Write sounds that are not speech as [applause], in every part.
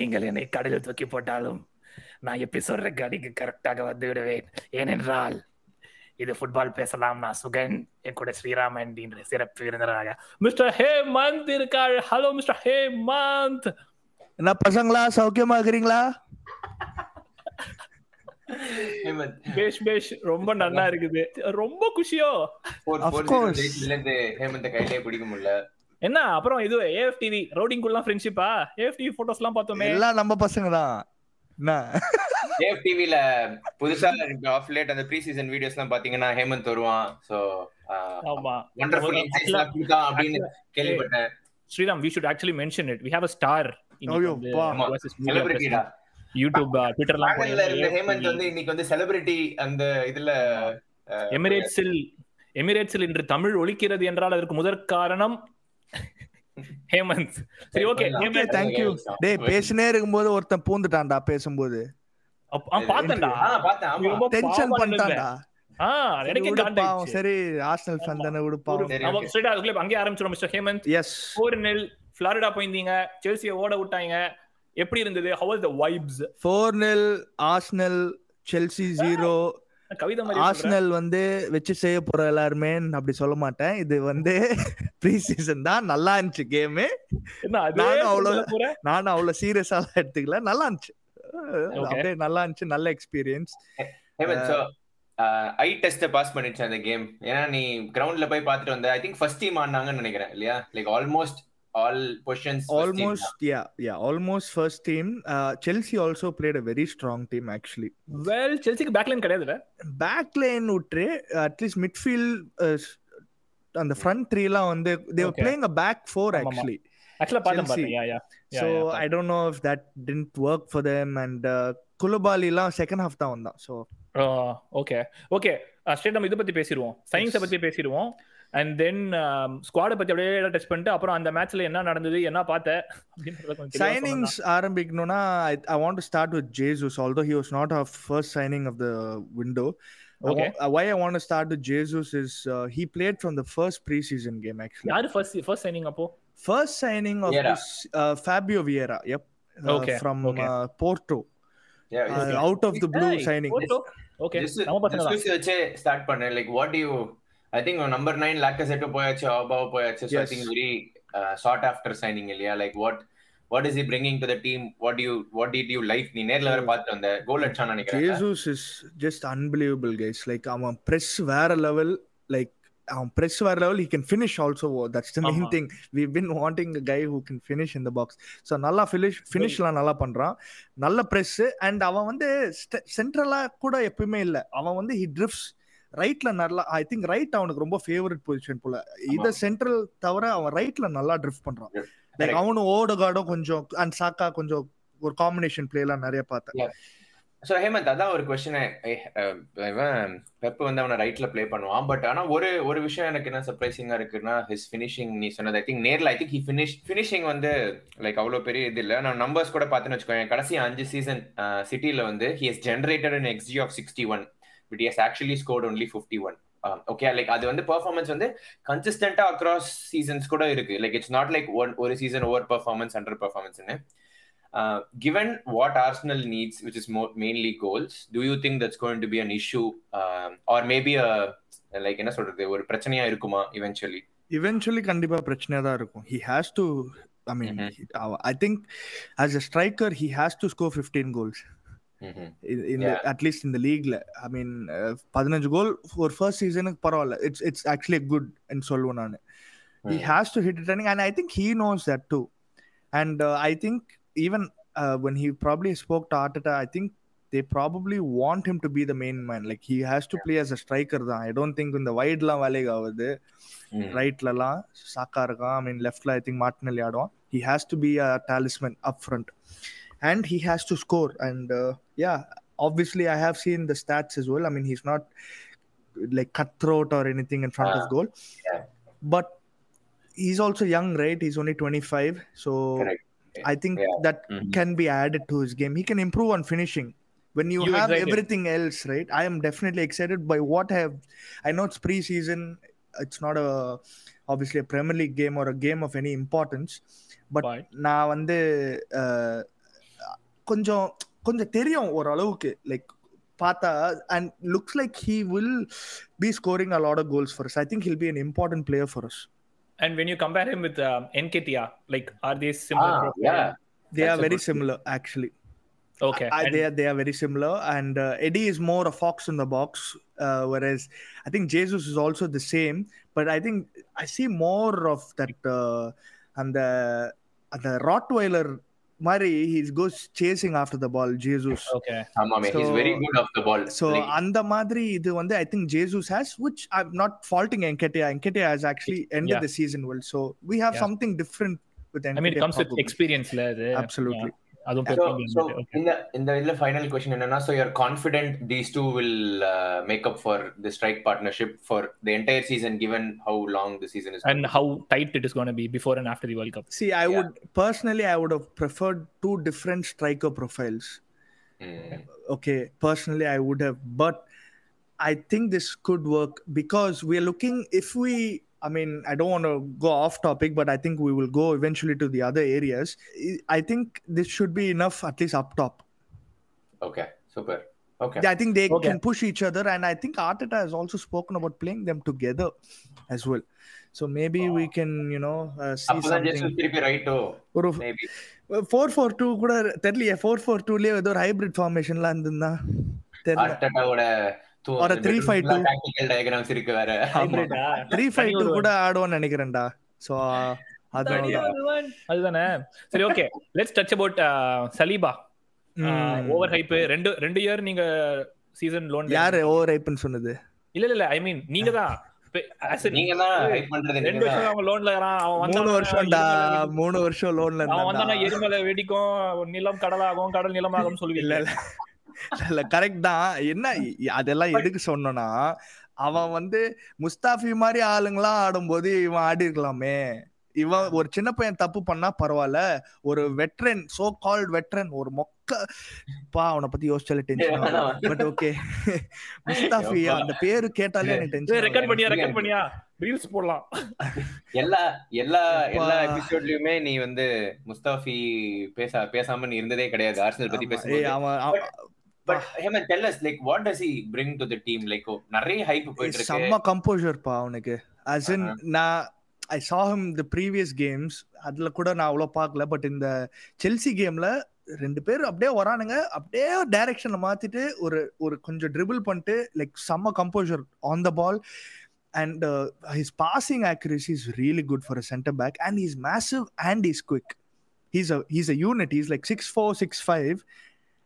நீங்கள் என்னை கடலில் தூக்கி போட்டாலும் நான் எப்படி சொல்ற கடிக்கு கரெக்டாக வந்து விடுவேன். ஏனென்றால் இது ஃபுட்பால் பேசலாம். நான் சுகன் என் கூட ஸ்ரீராமன் என்ற சிறப்பு விருந்தினராக. மிஸ்டர் ஹே மந்த் இருக்காள் ஹலோ மிஸ்டர் ஹே மந்த் என்ன பசங்களா சௌக்கியமா இருக்கிறீங்களா? ஹேமந்த். பேஷ் பேஷ் ரொம்ப நல்லா இருக்குது. ரொம்ப குஷியோ. ஹேமந்த கையிலே பிடிக்க முடியல. என்ன? அப்புறம் இது ஏஎஃப்டிவி ரவுடிங்குலாம் ஃப்ரெண்ட்ஷிப்பா ஏஎஃப்டிவி போட்டோஸ்லாம் பார்த்தோமே. எல்லாம் நம்ம பசங்க தான் என்ன ஏஎஃப் டிவில புதுசா ஆஃப் லேட் அந்த ப்ரீ சீசன் வீடியோஸ்லாம் பாத்தீங்கன்னா ஹேமந்த் வருவான். சோ ஆமா. வண்டர்ஃபுல் Actually- இன்சைட்ஸ்லாம் கொடுத்தான் அப்படின்னு கேள்விப்பட்டேன். Sriram we should actually mention it we have a star. செலிபிரிட்டிடா YouTube ட்விட்டர்லாம் ஹேமந்த் வந்து இன்னைக்கு வந்து செலிபிரிட்டி அந்த இதுல எமிரேட்ஸில் எமிரேட்ஸில் இன்று தமிழ் ஒலிக்கிறது என்றால் அதற்கு முதற் காரணம் ஹேமந்த். சரி ஓகே ஓகே தேங்க்யூ டேய் பேசினே இருக்கும்போது ஒருத்தன் பூந்துட்டான்டா பேசும்போது. பாத்தேன்டா ஆ, பார்த்தேன், டென்ஷன் பண்ணிட்டான்டா. ஆ சரி, ஆர்சனல் ஃபேன் தானே விடு ஒரு- பாவம். சரி, நம்ம okay. straight ஆ அதுக்குள்ளே அங்கேயே ஆரம்பிச்சிடும் மிஸ்டர் ஹேமந்த். எஸ் ஃபோர் நெல் ஃபிளாரிடா போயிருந்தீங்க. செல்சியை ஓட விட்டாங்க. எப்படி இருந்தது? How was the vibes four nil Arsenal Chelsea zero கவிதை மாதிரி சொல்ற. ஆர்சனல் வந்து வச்சு செய்ய போற எல்லாருமே அப்படி சொல்ல மாட்டேன். இது வந்து ப்ரீ சீசன் தான். நல்லா இருந்துச்சு கேமு நானும் அவ்வளவு-? நானும் அவ்வளவு சீரியஸா எடுத்துக்கல. நல்லா இருந்துச்சு. அப்படியே நல்லா இருந்துச்சு. நல்ல எக்ஸ்பீரியன்ஸ் ஐ டெஸ்ட் பாஸ் பண்ணிடுச்சு அந்த கேம் ஏன்னா நீ கிரவுண்ட்ல போய் பார்த்துட்டு வந்த ஐ திங்க் ஃபர்ஸ்ட் டீம் ஆனாங்கன்னு நினைக்கிறேன் இல்லையா? Like almost all positions almost yeah yeah almost first team Chelsea also played a very strong team actually Well, செல்சிக்கு பேக்லைன் கிடையாதுல்ல? பேக் லைன் விட்டு அட்லீஸ்ட் மிட்ஃபீல்ட் அந்த ஃப்ரண்ட் த்ரீலாம் வந்து தேவர் Okay. Playing a back four. Actually ஆக்சுவலா பார்த்தேன் Chelsea. பார்த்தேன். Yeah yeah so I don't know if that tent work for them and குலுபாலிலாம் second half தான் வந்தான் ஸோ ஓகே ஓகே ஸ்ட்ரெயிட் நம்ம இதை பத்தி பேசிடுவோம். சயின்ஸை பத்தி பேசிடுவோம். அண்ட் தென் ஸ்குவாடை பத்தி அப்படியே டச் பண்ணிட்டு அப்புறம் அந்த மேட்ச்ல என்ன நடந்தது என்ன பார்த்த signings ஆரம்பிக்கணும்னா I want to start with Jesus although he was not our first signing of the window Okay. why I want to start with Jesus is uh, he played from the first preseason game சொன்னா. actually. யாரு first first signing அப்போ First signing of Vieira. this uh, Fabio Vieira, yep, uh, Okay, from okay. Uh, Porto, uh, Okay. out of the blue Hey, signing. Porto? Okay நம்ம வச்சே start பண்ணேன் like what you I think number nine Lacazette போயாச்சு Auba போயாச்சு so I. Think very short after signing இல்லையா like what what is he bringing to the team what you what did you life நீ நேர்ல வேற பார்த்து வந்த கோல் அடிச்சான்னு நினைக்கிறேன் Jesus is just unbelievable, guys. Like அவன் press வேற level, like அவன் press வேற level, he can finish also. That's the main ஆமா. thing. We've been wanting a guy who can finish in the box. So நல்லா finish finishலாம் நல்லா பண்றான். நல்ல press and அவன் வந்து சென்ட்ரலா கூட எப்பயுமே இல்ல. அவன் வந்து he drifts ரைட்ல நல்லா ஐ திங்க் ரைட் அவனுக்கு ரொம்ப ஃபேவரட் பொசிஷன் போல. இத சென்ட்ரல் தவிர அவன் ரைட்ல நல்லா ட்ரிஃப்ட் பண்றான். லைக். அவனும் ஓடகார்டும் கொஞ்சம் அண்ட் சாக்கா கொஞ்சம் ஒரு காம்பினேஷன் பிளே எல்லாம் நிறைய பார்த்தேன். சோ ஹேமந்த் அதான் ஒரு கொஸ்டின் இவன் பெப் வந்து அவனை ரைட்ல ப்ளே பண்ணுவான். பட் ஆனா ஒரு ஒரு விஷயம் எனக்கு என்ன சர்ப்ரைசிங்கா இருக்குன்னா ஹிஸ் ஃபினிஷிங் நீ சொன்னது ஐ திங்க் நேர்ல I think he finish finishing வந்து லைக் அவ்வளவு பெரிய இது இல்ல. நான் நம்பர்ஸ் கூட பார்த்தேன்னு வச்சுக்கோங்க கடைசி அஞ்சு சீசன் சிட்டில வந்து he has generated in X G of sixty one but has actually scored only fifty one okay like அது வந்து பெர்ஃபார்மன்ஸ் வந்து கன்சிஸ்டன்டா அக்ராஸ் சீசன்ஸ் கூட இருக்கு. Like it's not like one ஒரு சீசன் ஓவர் பெர்ஃபார்மன்ஸ் அண்டர் பெர்ஃபார்மன்ஸ்னு given what Arsenal needs, which is more mainly goals, do you think that's going to be an issue, um, or maybe a like என்ன சொல்றது ஒரு பிரச்சனையா இருக்குமா eventually? Eventually கண்டிப்பா பிரச்சனையா தான் இருக்கும். He has to I mean I think as a striker he has to score fifteen goals. இந்த. அட்லீஸ்ட் இந்த லீக்ல ஐ மீன் பதினஞ்சு கோல் ஒரு ஃபர்ஸ்ட் சீசனுக்கு பரவாயில்ல இட்ஸ் இட்ஸ் ஆக்சுவலி குட் சொல்லுவேன் நான் he Mm. has to hit it running and i think he knows that too and uh, i think even uh, when he probably spoke to arteta i think they probably want him to be the main man like he has to play as a striker தான் i don't think இந்த வைட்லாம் வேலைக்கு ஆகுது Mm. ரைட்லலாம் சாக்கா இருக்கான் ஐ மீன் லெஃப்ட்ல I think மார்டினல் ஆடுவான் he has to be a talisman up front and he has to score and uh, yeah obviously i have seen the stats as well i mean he's not like cutthroat or anything in front Ah, of goal yeah. but he's also young right he's only 25 so Correct. i think Yeah. that Mhm. can be added to his game he can improve on finishing when you, You have excited? everything else right i am definitely excited by what i have i know it's preseason it's not a obviously a premier league game or a game of any importance but Right. நான் வந்து uh, கொஞ்சம் கொஞ்சம் தெரியும் ஓரளவுக்கு like பார்த்தா and looks like he will be scoring a lot of goals for I think he'll be an important player for us And when you compare him with um, Enketia, like are they similar? Ah, profile? yeah. they That's are a very good similar actually Okay. I, And- they are they are very similar, and uh, Eddie is more a fox in the box, uh, whereas I think Jesus is also the same. But I think I see more of that uh, and the and the Rottweiler. Mari, he goes chasing after the ball, Jesus. okay. ஆமா man, he's So- very good off the ball. So Like, அந்த மாதிரி இது வந்து I think Jesus has, which I'm not faulting Enketia. Enketia has actually ended Yeah. the season well. So we have Yeah. something different with Enketia. I mean, it comes with probably. experience. la, அது. Absolutely. Yeah. அதுவும் so, பெரிய so okay. in the in the in the final question என்னன்னா so you're confident these two will uh, make up for the strike partnership for the entire season given how long the season is And how tight it is going to be before and after the World Cup. See, I Yeah. would personally, I would have preferred two different striker profiles. Mm. okay personally i would have but i think this could work because we're looking if we i mean i don't want to go off topic but i think we will go eventually to the other areas I- i think this should be enough at least up top okay super okay yeah, i think they Okay. can push each other and i think arteta has also spoken about playing them together as well so maybe we can you know uh, see அப்பதான் Jesus something திருப்பி ரைட்டோ ஒரு maybe four four two கூட தெரியலையே four four டூலயே ஏதோ ஒரு hybrid ஃபார்மேஷன்லாம் இருந்திருந்தா தெரியல ஒரு 3-5-2. டாக்டிக்கல் டயகிராம்ஸ் இருக்கு வேற. Hybrid ஆ? த்ரீ ஃபைவ் டூ கூட ஆடுவோம்னு நினைக்கிறேன்டா. ஸோ. அதுதானே? சரி okay let's touch about Saliba over hype ரெண்டு ரெண்டு இயர் நீங்க சீசன் லோன் யாரு ஓவர் ஹைப்னு சொன்னது? இல்ல இல்ல ஐ மீன் நீங்க தான். நீங்க தான் ஹைப் பண்றது ரெண்டு வருஷம் அவன் லோன்ல அவன் மூணு வருஷம்டா. எரிமலை வெடிக்கும். மூணு வருஷம் லோன்ல அவன் வந்தானா எரிமலை வெடிக்கும். நிலம் கடலாகும் கடல் நிலமாகும் இல்ல சொல்லுவீங்க இல்ல. இல்ல கரெக்ட் தான். என்ன அதெல்லாம் எதுக்கு சொன்னோம்னா அவன் வந்து முஸ்தாஃபி மாதிரி ஆளுங்களாம் ஆடும்போது இவன் ஆடி இருக்கலாமே. இவன் ஒரு சின்ன பையன் தப்பு பண்ணா பரவாயில்ல ஒரு வெட்ரன் சோ கால்ட் வெட்ரன் ஒரு மொக்க பா அவனை பத்தி யோசிச்சாலே டென்ஷன் பட் ஓகே முஸ்தாஃபி அந்த பேரு கேட்டாலே எனக்கு டென்ஷன் ரெக்கார்ட் பண்ணியா ரெக்கார்ட் பண்ணியா? ரீல்ஸ் போடலாம். எல்லா எல்லா எல்லா. எபிசோட்லயுமே நீ வந்து முஸ்தாஃபி பேச பேசாம நீ இருந்ததே கிடையாது. ஆர்சனல் பத்தி அவன் அவன் but Hemant tell us like what does he bring to the team like நிறைய ஹைப் போயிட்டு இருக்கு செம்ம கம்போசர் பா அவனுக்கு as in நான் ஐ saw him the previous games. அதுல கூட நான் அவ்வளோ பார்க்கல பட் இந்த செல்சி கேம்ல ரெண்டு பேரும் அப்படியே வரானுங்க அப்படியே டைரக்ஷன்ல மாத்திட்டு ஒரு ஒரு கொஞ்சம் ட்ரிபிள் பண்ணிட்டு லைக் செம்ம composure on the ball and his passing accuracy is really good for a center back and he's massive and he's quick. He's a he's a unit. He's like 6'4 6'5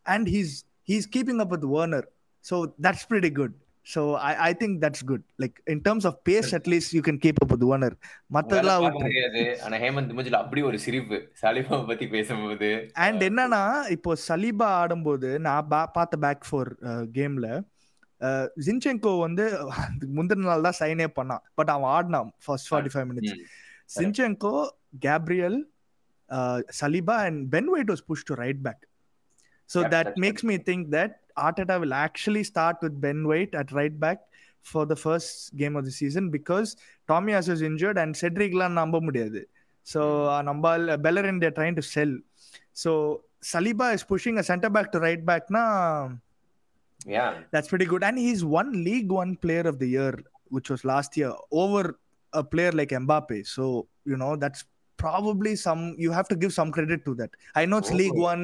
and he's he's keeping up with Werner. So that's pretty good. So I, I think that's good. Like in terms of pace at least you can keep up with Werner. மத்ததெல்லாம் முடியாது. ஆனா ஹேமந்த் மூஞ்சில அப்படி ஒரு சிரிப்பு. Saliba பத்தி பேசும்போது. And என்னன்னா இப்போ சலீபா ஆடும்போது நான் பார்த்த பேக் ஃபோர் கேம்ல ஜின்செங்கோ வந்து [laughs] முந்தின நாள் தான் சைனே பண்ணான். பட் அவன் ஆடினான் first forty five minutes. Zinchenko Gabriel Saliba and Ben White was push to right back So Yeah, that that's makes me think that Arteta will actually start with Ben White at right back for the first game of the season because Tommy Asu is injured and Cedricலாம் நம்ப முடியாது so நம்ம Bellerin they're trying to sell so Saliba is pushing a center back to right back na yeah that's pretty good and he's one league one player of the year which was last year over a player like Mbappe so you know that's probably some you have to give some credit to that I know it's Oh. league one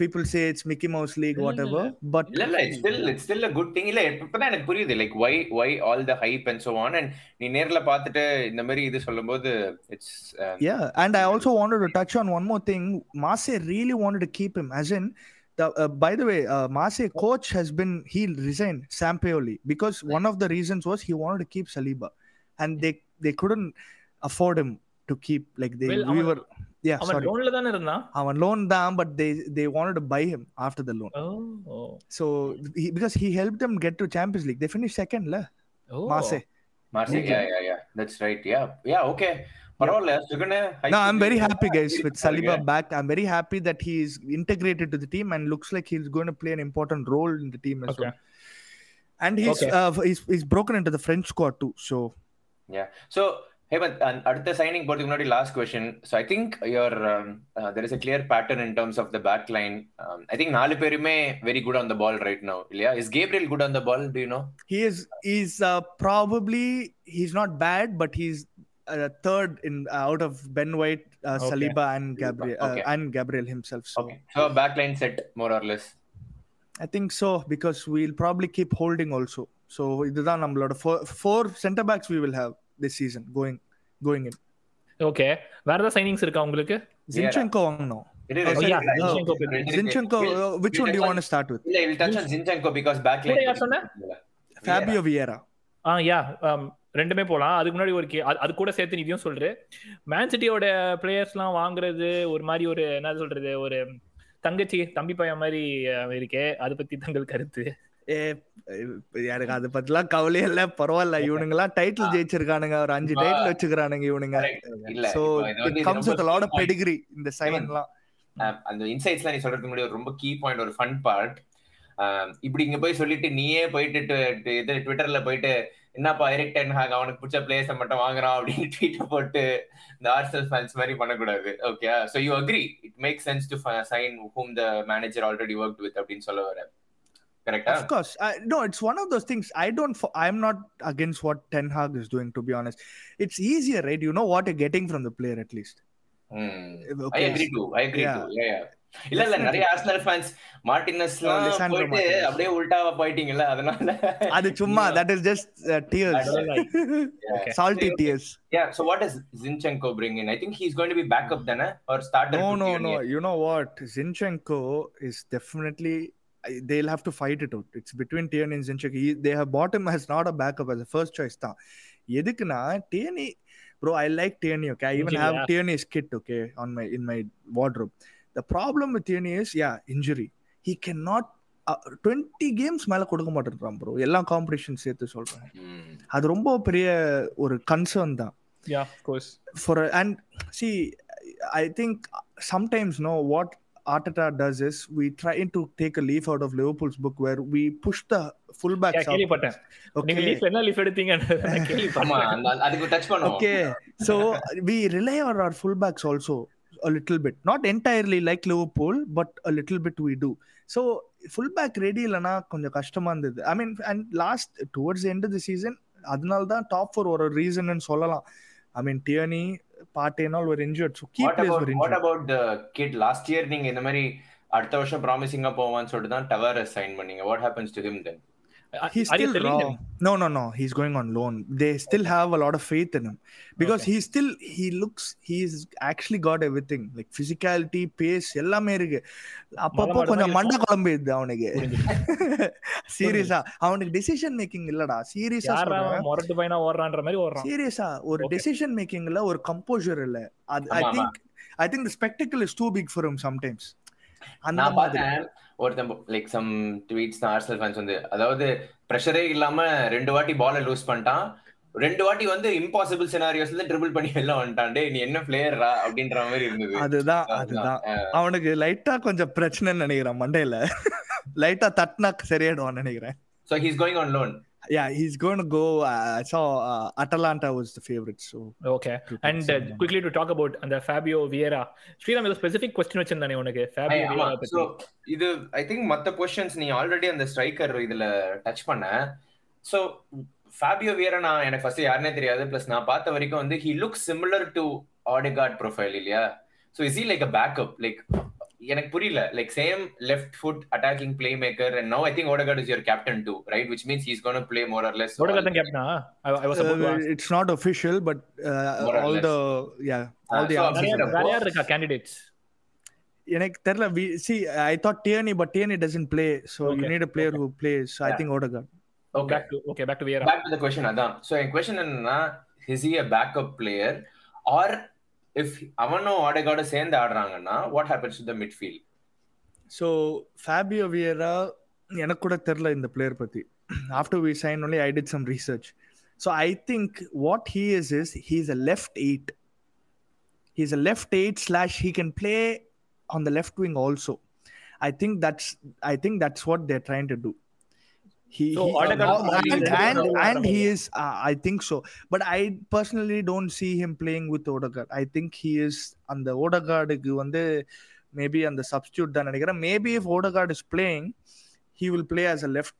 people say it's Mickey Mouse League இல்ல, whatever but இல்ல இல்ல it's still it's still a good thing இல்ல இப்பதான் எனக்கு புரியுது like why why all the hype and so on and நீ நேர்ல பார்த்துட்டு இந்த மாதிரி இது சொல்லும்போது it's Yeah, and I also wanted to touch on one more thing. Marseille really wanted to keep him, as in, the, uh, by the way, uh, Marseille coach has been he resigned Sampaoli because one of the reasons was he wanted to keep Saliba, and they they couldn't afford him to keep like they Well, we அவன்- were yeah அவன் sorry. லோன்ல தான இருந்தான்? அவன் தான் but they they wanted to buy him after the loan. oh so he, because he helped them get to champions league. They finished second la oh marseille. Marseille yeah yeah yeah. That's right. Yeah yeah okay. no i'm very happy guys with saliba back. I'm very happy that he is integrated to the team and looks like he's going to play an important role in the team as okay. well. And he's okay. uh, he's he's broken into the french squad too so. Yeah. So yeah so Hemant அ- அடுத்த signing போறதுக்கு முன்னாடி last question so I think your there is a clear pattern in terms of the back line I think நாலு பேருமே very good on the ball right no இல்லையா is Gabriel good on the ball do you know He is he's uh, probably he's not bad, but he's uh, third in uh, out of Ben White, uh, Okay. Saliba, and Gabriel Okay. uh, and Gabriel himself. So okay so back line set more or less I think so because we'll probably keep holding also. So இதுதான் நம்மளோட four, four center backs we will have This season going going in. Okay வேற ஏதாவது signings இருக்கா உங்களுக்கு? Zinchenko வாங்கணும். இது Oh, We'll- uh, which we'll one do you touch want to start with? இல்ல will touch on Zinchenko because back line கூட யார் சொன்ன? Fabio Vieira. ஆ யா ரெண்டுமே போலாம். அதுக்கு முன்னாடி ஒரு கே- அது- கூட சேர்த்து நீ இதையும் சொல்ற. மேன் சிட்டியோட பிளேயர்ஸ்லாம் வாங்குறது ஒரு மாதிரி ஒரு என்ன சொல்றது ஒரு தங்கச்சி தம்பி பையன் மாதிரி இருக்கே. அதை பத்தி தங்கள் கருத்து. எனக்கு அதை பத்திலாம் கவலையே இல்ல. பரவாயில்ல இவனுங்க எல்லாம் டைட்டில் ஜெயிச்சிருக்கானுங்க. ஒரு அஞ்சு டைட்டில் வச்சுக்கிறானுங்க இவனுங்க. So comes with lot of. Pedigree இந்த சைன் எல்லாம் அந்த இன்சைட்ஸ்லாம் நீ சொல்றதுக்கு முன்னாடி ஒரு ரொம்ப கீ பாயிண்ட் ஒரு ஃபன் பார்ட் இப்படி இங்க போய் சொல்லிட்டு நீயே போயிட்டு இது ட்விட்டர்ல போயிட்டு என்னப்பா எரிக் டென் ஹாக் அவனுக்கு பிடிச்ச பிளேயர்ஸ் மட்டும் வாங்குறான் அப்படின்னு [laughs] ட்வீட் போட்டு இந்த ஆர்சல் ஃபேன்ஸ் மாதிரி பண்ணக்கூடாது. Okay so you agree it make sense to sign whom the manager already work with அப்படின்னு சொல்ல வர கரெக்டா Of course. Uh, no, it's one of those things. I don't, fo- I'm not against what Ten Hag is doing, to be honest. It's easier, right? You know what you're getting from the player at least. I Okay. Agree too I agree Yeah. Too இல்ல இல்ல நிறைய Arsenal fans மார்டினஸ்லாம் Lisandro போயிட்டு Martinez. அப்படியே உல்டாவா போயிட்டீங்கல்ல அதனால அது சும்மா that is just uh, tears. I don't like. Okay. Salty Okay. tears. Yeah. So what does Zinchenko bring in? I think he's going to be backup then, eh? or starter. No, to no, Tierney. no. You know what? Zinchenko is definitely. They'll have to fight it out. It's between Tierney and Zinchenko. He, they have bought him as not a backup as a first choice. தான் எதுக்குன்னா bro, I like Tierney. Okay, I even Injury, have yeah. Tierney's kit. Okay, on my in my wardrobe. The problem with Tierney is, yeah, injury. He cannot. Twenty games மேல கொடுக்க மாட்டேன்றான் bro எல்லா competition சேர்த்து சொல்றேன் Hmm. அது ரொம்ப பெரிய ஒரு concern தான் யா a, and see i think sometimes no what Arteta does is we try to take a leaf out of Liverpool's book where we push the fullbacks out. கேள்விப்பட்டேன் நீங்க Okay. லீஃப் என்ன leaf எடுத்தீங்க ஆமா அதுக்கு touch பண்ணுவோம் Okay. So we rely on our fullbacks also a little bit. Not entirely like Liverpool, but a little bit we do. So fullback ready இல்லைன்னா கொஞ்சம் கஷ்டமா இருந்தது I mean and last towards end of the season அதனால தான் top four ஒரு reason சொல்லலாம் I mean Tierney பாட்டேனால் ஒரு இன்ஜர்ட் ஸோ கீ வாட் பிளேஸ் ஒரு what injured about the kid last year நீங்க இந்த மாதிரி அடுத்த வருஷம் ப்ராமிசிங்கா போவான்னு சொல்லிட்டு தான் டவரஸ் சைன் பண்ணீங்க. What happens to him then he's still raw. No, no, no. He's going on loan. They still have a lot of faith in him. Because he's still he looks he's actually got everything. Like physicality, pace, எல்லாமே இருக்கு. அப்பப்போ கொஞ்சம் மண்டை குழம்பு இது அவனுக்கு. சீரியஸா [laughs] அவனுக்கு டெசிஷன் மேக்கிங் இல்லடா. சீரியஸா சொல்றேன். முரட்டு பையனா ஓடுறான்ற மாதிரி ஓடுறான். சீரியஸா ஒரு Okay. டெசிஷன் மேக்கிங்ல ஒரு கம்போசர் இல்ல. I think I think the spectacle is too big for him sometimes அந்த மாதிரி. ஒருத்தன் லைக் சம் ட்வீட்ஸ் தான் ஆர்சனல் ஃபேன்ஸ் வந்து அதாவது ப்ரெஷரே இல்லாம ரெண்டு வாட்டி பாலை லூஸ் பண்ணிட்டான். ரெண்டு வாட்டி வந்து இம்பாசிபிள் சினாரியோஸ்ல ட்ரிபிள் பண்ணி வெளில வந்துட்டான். நீ என்ன பிளேயரா அப்படின்ற மாதிரி இருந்தது. அதுதான் அதுதான். அவனுக்கு லைட்டா கொஞ்சம் பிரச்சனைன்னு நினைக்கிறேன் மண்டையில. [laughs] லைட்டா தட்டினா சரியாயிடுவான்னு நினைக்கிறேன். So he's going on loan yeah he's going to go uh, i saw uh, atalanta was the favorite so. Okay to take and someone. Quickly to talk about அந்த ஃபேபியோ வியரா ஸ்ரீராம் ஏதோ ஸ்பெசிபிக் கொஸ்டின் வச்சிருந்தானே உனக்கு? Vieira so பத்தி. இது I think மத்த positions நீ already அந்த striker இதுல டச் பண்ண. சோ ஃபேபியோ வியரா நான் எனக்கு ஃபர்ஸ்ட் யாருனே தெரியாது. பிளஸ் நான் பார்த்த வரைக்கும் வந்து he look similar to Odegaard profile இல்லையா? So is he like a backup like எனக்கு புரியல. Like same left foot attacking playmaker and no I think Odegaard is your captain too right which means he's gonna play more or less Odegaard தான் கேப்டனா I was about to ask it's not official but uh, More or all less. the yeah all Ah, the so answers வேற. யார் இருக்கா candidates எனக்கு தெரியல we see i thought tierney but tierney doesn't play so you Okay, need a player okay. who plays so i Yeah. think odegaard. Okay back to okay back to Vieira back to the question அதான். So என் கொஸ்டின் என்னன்னா is he a backup player or if அவனும் ஆடகார்டும் சேர்ந்து ஆடுறாங்கன்னா what happens to the midfield so fabio vieira எனக்கு கூட தெரியல இந்த பிளேயர் பத்தி after we signed only i did some research so i think what he is is he's a left eight he's a left eight slash he can play on the left wing also i think that's i think that's what they're trying to do He, So, he- Odegaard uh, Martinelli and ரெண்டு and, பேரும் and he ஆடுறாங்க. is uh, I think so but I personally don't see him playing with Odegaard I think he is அந்த ஓடகார்டுக்கு வந்து maybe அந்த substitute தான் நினைக்கிறேன் maybe if Odegaard is playing he will play as a left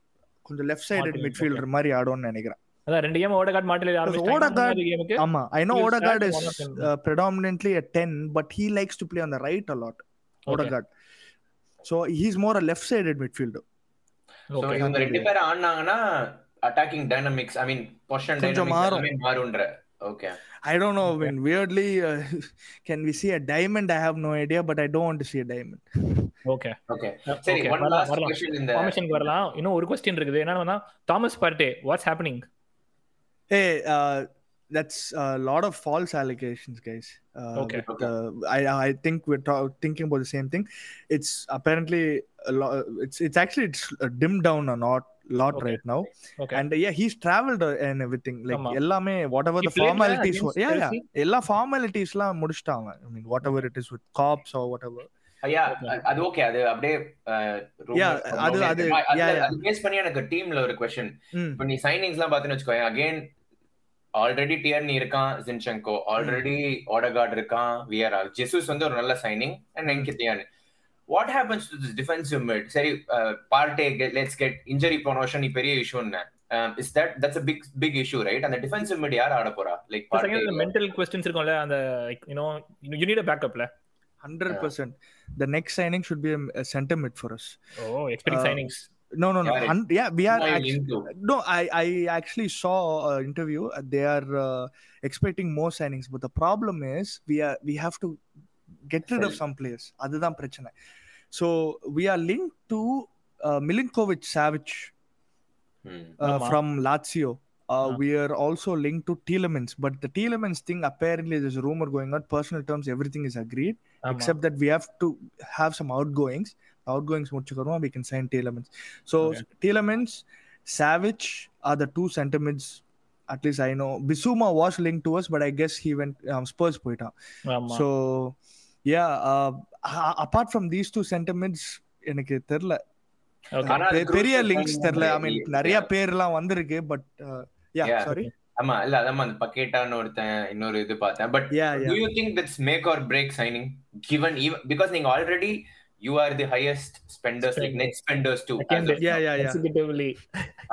கொஞ்சம் left sided Martinelli, midfielder மாதிரி ஆடும்னு நினைக்கிறேன் அதான் ரெண்டு கேம் ஓடகாட் மாட்டில Odegaard- கேமுக்கு ஆமா I know He will Odegaard start is one of them. uh, predominantly a 10 but he likes to play on the right a lot Odegaard so he's more a left sided midfielder So okay இவங்க ரெண்டு பேரும் ஆடினாங்கன்னா attacking dynamics I mean position கொஞ்சம் dynamics மாறும். எல்லாமே மாறும்ன்ற okay I don't know. I Okay. mean, weirdly, uh, can we see a diamond? I have no idea, but I don't want to see a diamond. Okay okay சரி one வரலாம் last வரலாம் question இந்த ஃபார்மேஷனுக்கு வரலாம் இன்னும் ஒரு question இருக்குது என்னன்னா Thomas Partey what's happening Hey, uh, that's a lot of false allegations, guys. Uh, Okay. with, Okay. uh, I I think we're ta- thinking about the same thing. It's apparently a lot. It's it's actually it's uh, dimmed down a lot lot Okay. right now. Okay And uh, yeah, he's traveled uh, and everything. Like ஆமா. எல்லாமே whatever He the formalities were. Yeah, yeah. எல்லா formalities எல்லாம் முடிச்சிட்டாங்க. I mean, whatever it is with cops or whatever. ஐயா Okay. அது okay அது அப்படியே அது- அது- பேஸ் பண்ணி எனக்கு டீம்ல ஒரு கொஸ்டின் Mm. இப்போ நீ சைனிங்ஸ் எல்லாம் பாத்துன்னு வச்சுக்கோங்க அகைன் ஆல்ரெடி டியர்னி இருக்கான் ஜின்செங்கோ ஆல்ரெடி ஓடகார்ட் இருக்கான் வியரா ஜெசூஸ் வந்து ஒரு நல்ல signing and Nketiah what happens to this defensive mid சரி பார்ட்டே லெட்ஸ் கெட் இன்ஜரி ப்ரொனோஷன் நீ பெரிய இஷ்யூன்னு is that that's a big big issue right அந்த டிஃபென்சிவ் மிட் யார் ஆட போறா? லைக் மென்டல் கொஸ்டின்ஸ் இருக்கும்ல அந்த யூனோ யூ நீட் பேக்கப்ல Hundred percent. The next signing should be a, a center mid for us. Oh expecting signings No, no, no. Yeah, Hun- yeah, we are. Going Actually, into. no, I I actually saw an interview. Uh, They are uh, expecting more signings, but the problem is we are we have to get rid of Sell. some players. அதுதான் பிரச்சனை. So we are linked to uh, Milinkovic Savic Hmm. uh, ஆமா. from Lazio. Uh, Ah. We are also linked to Tielemans, but the Tielemans thing apparently there's a rumor going on. Personal terms, everything is agreed. except that we outgoings. Outgoings முடிச்சுக்கிறோம் we can sign Tielemans. So Okay. Tielemans, Savage are the two center mids. At least I know. Bisuma was linked to us, but I guess he went um, Spurs போயிட்டான். ஆமா So yeah, uh, a- apart from these two center mids, எனக்கு தெரியல பெரிய links தெரியல ஐ மீன். நிறைய Yeah. பேர்லாம் வந்திருக்கு but yeah Yeah. Sorry ஆமா இல்ல அதான் அந்த பக்கெட்டான்னு ஒருத்தன் இன்னொரு இது பார்த்தேன் but yeah do yeah you think that's make or break signing given even because நீங்க already you are the highest spenders like net spenders too as of yeah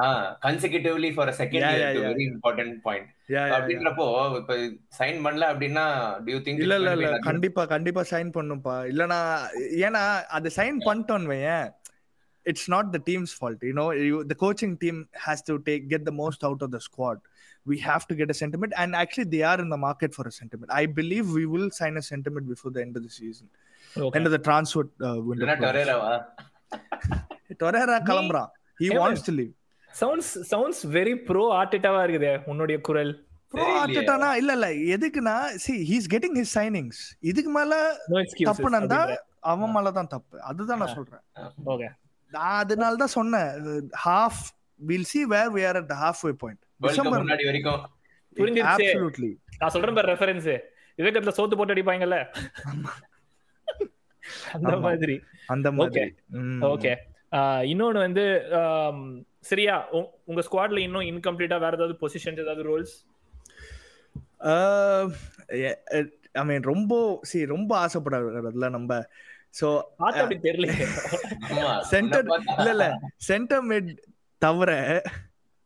ah consecutively for a second Yeah, year yeah, to yeah. very important point yeah yeah அப்படின்றப்போ இப்ப sign பண்ணல அப்படின்னா do you think இல்ல இல்ல? கண்டிப்பா கண்டிப்பா sign பண்ணும்பா இல்லனா ஏன்னா அது சைன் பண்ணிட்டோன்னு வையேன் it's not the team's fault you know the coaching team has to take get the most out of the squad we have to get a sentiment and actually they are in the market for a sentiment i believe we will sign a sentiment before the end of the season okay end of the transfer uh, window இல்லைன்னா closes. டொரேராவா Torreira கிளம்புறான் wants man. to leave. Sounds sounds very pro ஆர்டிட்டாவா இருக்குது உன்னுடைய குரல் bro. ஆர்டெட்டானா இல்ல இல்ல எதுக்குன்னா see he's getting his signings. இதுக்கு மேல தப்பு நடந்தா அவன் மேல தான் தப்பு அதுதான் நான் சொல்றேன் ஓகே நான் அதனால தான் சொன்னேன் half will see where we are at the halfway point. World Cup December முன்னாடி வரைக்கும் புரிஞ்சிருச்சு absolutely. நான் சொல்றேன் பாரு ரெஃபரன்ஸ் விவேகத்துல சோத்து போட்டு அடிப்பாங்கல்ல அந்த. மாதிரி. அந்த மாதிரி. ஓகே இன்னொன்னு வந்து சரியா உங்க ஸ்குவாட்ல இன்னும் இன்கம்ப்ளீட்டா வேற ஏதாவது பொசிஷன்ஸ் ஏதாவது ரோல்ஸ் I mean ரொம்ப சி ரொம்ப ஆசைப்படுறதுல நம்ம சோ அப்படி தெரியல [laughs] சென்டர் இல்ல இல்ல சென்டர் மிட் தவிர